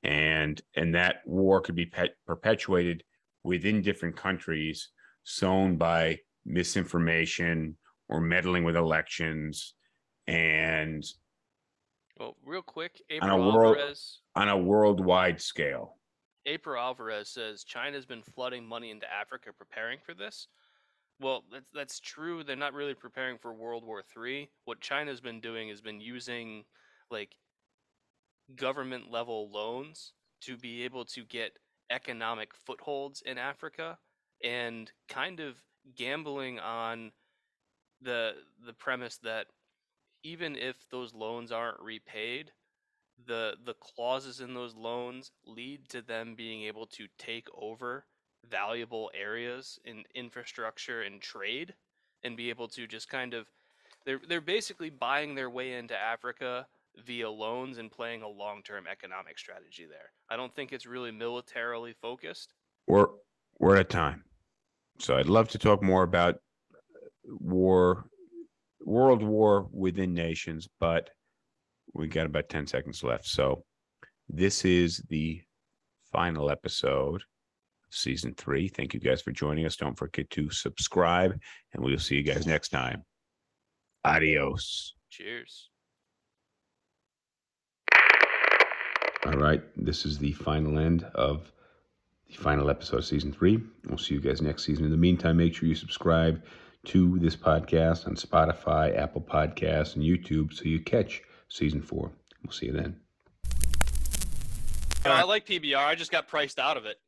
And and that war could be pet, perpetuated within different countries, sown by misinformation or meddling with elections and Well, real quick, On a April world- Alvarez. on a worldwide scale. April Alvarez says China's been flooding money into Africa preparing for this. Well, that's that's true. They're not really preparing for World War III. What China's been doing has been using like government level loans to be able to get economic footholds in Africa and kind of gambling on the the premise that even if those loans aren't repaid, the the clauses in those loans lead to them being able to take over valuable areas in infrastructure and trade and be able to just kind of they're they're basically buying their way into Africa via loans and playing a long-term economic strategy there. I don't think it's really militarily focused. We're we're at time. So I'd love to talk more about uh, war world war within nations, but we got about 10 seconds left. So this is the final episode of season three. Thank you guys for joining us. Don't forget to subscribe, and we'll see you guys next time. Adios. Cheers. All right. This is the final end of the final episode of season three. We'll see you guys next season. In the meantime, make sure you subscribe to this podcast on Spotify, Apple Podcasts, and YouTube so you catch season four. We'll see you then. I like PBR. I just got priced out of it.